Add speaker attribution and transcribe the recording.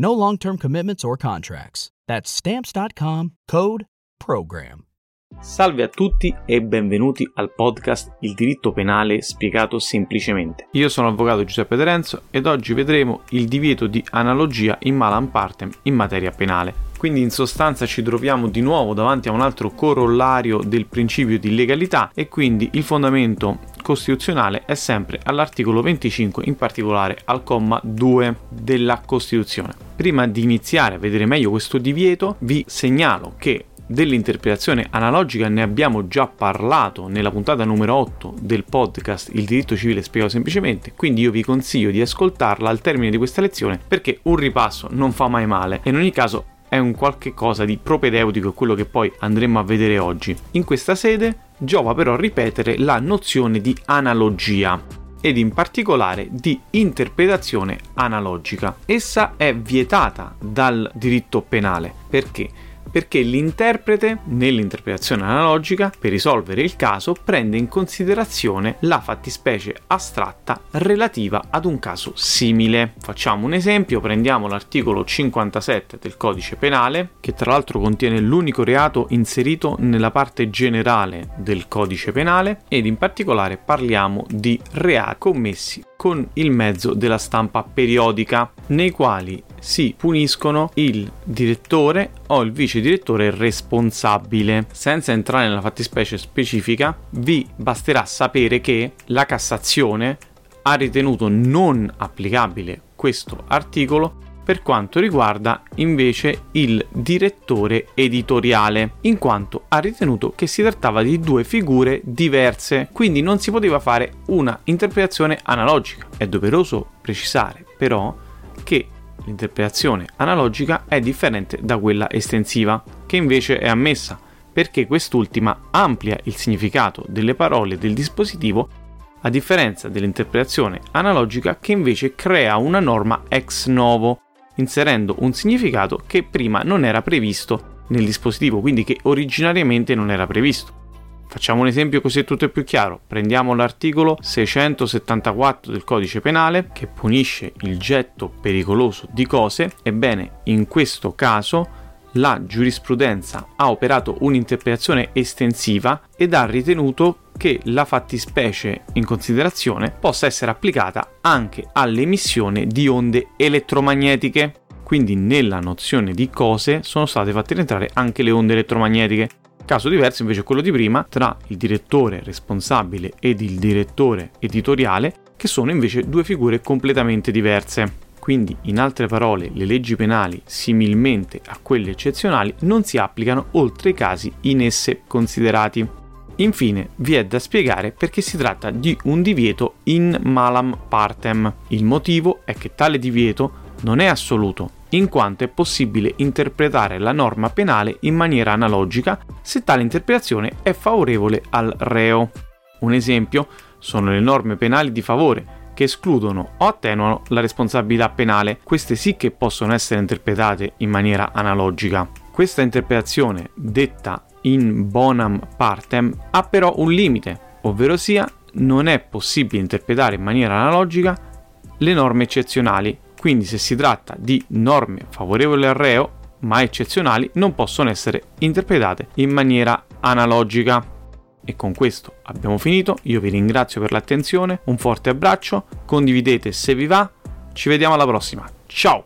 Speaker 1: No long term commitments or contracts. That's Stamps.com code PROGRAM.
Speaker 2: Salve a tutti e benvenuti al podcast Il diritto penale spiegato semplicemente. Io sono l'avvocato Giuseppe Terenzo ed oggi vedremo il divieto di analogia in malam partem in materia penale. Quindi in sostanza ci troviamo di nuovo davanti a un altro corollario del principio di legalità e quindi il fondamento costituzionale è sempre all'articolo 25, in particolare al comma 2 della Costituzione. Prima di iniziare a vedere meglio questo divieto, vi segnalo che dell'interpretazione analogica ne abbiamo già parlato nella puntata numero 8 del podcast Il diritto civile spiegato semplicemente, quindi io vi consiglio di ascoltarla al termine di questa lezione perché un ripasso non fa mai male e in ogni caso è un qualche cosa di propedeutico quello che poi andremo a vedere oggi. In questa sede giova però ripetere la nozione di analogia ed in particolare di interpretazione analogica. Essa è vietata dal diritto penale perché perché l'interprete, nell'interpretazione analogica, per risolvere il caso, prende in considerazione la fattispecie astratta relativa ad un caso simile. Facciamo un esempio, prendiamo l'articolo 57 del codice penale, che tra l'altro contiene l'unico reato inserito nella parte generale del codice penale, ed in particolare parliamo di reati commessi con il mezzo della stampa periodica, nei quali si puniscono il direttore o il vice direttore responsabile. Senza entrare nella fattispecie specifica, vi basterà sapere che la Cassazione ha ritenuto non applicabile questo articolo per quanto riguarda invece il direttore editoriale, in quanto ha ritenuto che si trattava di due figure diverse, quindi non si poteva fare una interpretazione analogica. È doveroso precisare però che l'interpretazione analogica è differente da quella estensiva, che invece è ammessa, perché quest'ultima amplia il significato delle parole del dispositivo a differenza dell'interpretazione analogica che invece crea una norma ex novo, inserendo un significato che prima non era previsto nel dispositivo, quindi che originariamente non era previsto. Facciamo un esempio così è tutto più chiaro. Prendiamo l'articolo 674 del codice penale che punisce il getto pericoloso di cose. Ebbene, in questo caso la giurisprudenza ha operato un'interpretazione estensiva ed ha ritenuto che la fattispecie in considerazione possa essere applicata anche all'emissione di onde elettromagnetiche. Quindi nella nozione di cose sono state fatte rientrare anche le onde elettromagnetiche. Caso diverso invece è quello di prima tra il direttore responsabile ed il direttore editoriale, che sono invece due figure completamente diverse. Quindi, in altre parole, le leggi penali, similmente a quelle eccezionali, non si applicano oltre i casi in esse considerati. Infine, vi è da spiegare perché si tratta di un divieto in malam partem. Il motivo è che tale divieto non è assoluto, in quanto è possibile interpretare la norma penale in maniera analogica se tale interpretazione è favorevole al reo. Un esempio sono le norme penali di favore, che escludono o attenuano la responsabilità penale. Queste sì che possono essere interpretate in maniera analogica. Questa interpretazione, detta in bonam partem, ha però un limite, ovvero sia non è possibile interpretare in maniera analogica le norme eccezionali. Quindi se si tratta di norme favorevoli al reo, ma eccezionali, non possono essere interpretate in maniera analogica. E con questo abbiamo finito, io vi ringrazio per l'attenzione, un forte abbraccio, condividete se vi va, ci vediamo alla prossima, ciao!